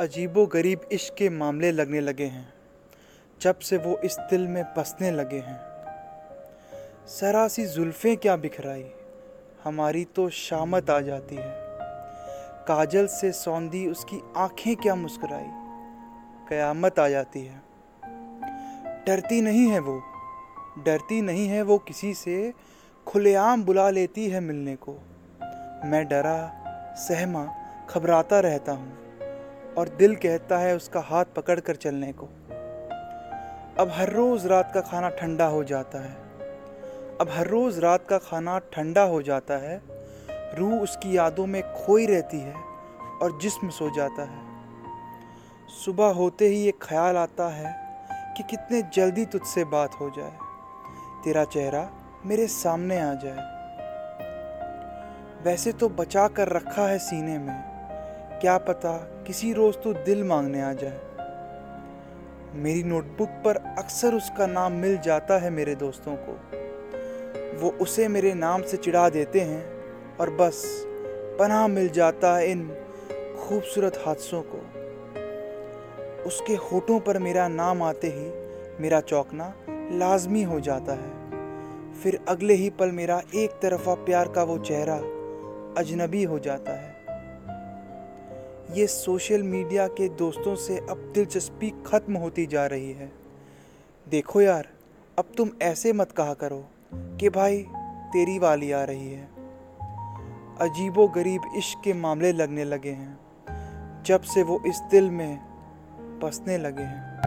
अजीबो गरीब इश्क के मामले लगने लगे हैं, जब से वो इस दिल में बसने लगे हैं। सरासी जुल्फ़ें क्या बिखराई, हमारी तो शामत आ जाती है। काजल से सौंदी उसकी आँखें क्या मुस्कुराई, कयामत आ जाती है। डरती नहीं है वो, डरती नहीं है वो किसी से, खुलेआम बुला लेती है मिलने को। मैं डरा, सहमा, घबराता रहता हूँ। और दिल कहता है उसका हाथ पकड़ कर चलने को। अब हर रोज़ रात का खाना ठंडा हो जाता है। अब हर रोज़ रात का खाना ठंडा हो जाता है। रूह उसकी यादों में खोई रहती है और जिस्म सो जाता है। सुबह होते ही ये ख्याल आता है कि कितने जल्दी तुझसे बात हो जाए। तेरा चेहरा मेरे सामने आ जाए। वैसे तो बचा कर रखा है सीने में। क्या पता किसी रोज़ तो दिल मांगने आ जाए। मेरी नोटबुक पर अक्सर उसका नाम मिल जाता है मेरे दोस्तों को। वो उसे मेरे नाम से चिढ़ा देते हैं और बस पनाह मिल जाता है इन खूबसूरत हादसों को। उसके होठों पर मेरा नाम आते ही मेरा चौंकना लाजमी हो जाता है। फिर अगले ही पल मेरा एक तरफा प्यार का वो चेहरा अजनबी हो जाता है। ये सोशल मीडिया के दोस्तों से अब दिलचस्पी ख़त्म होती जा रही है। देखो यार, अब तुम ऐसे मत कहा करो कि भाई, तेरी वाली आ रही है। अजीबो गरीब इश्क के मामले लगने लगे हैं, जब से वो इस दिल में बसने लगे हैं।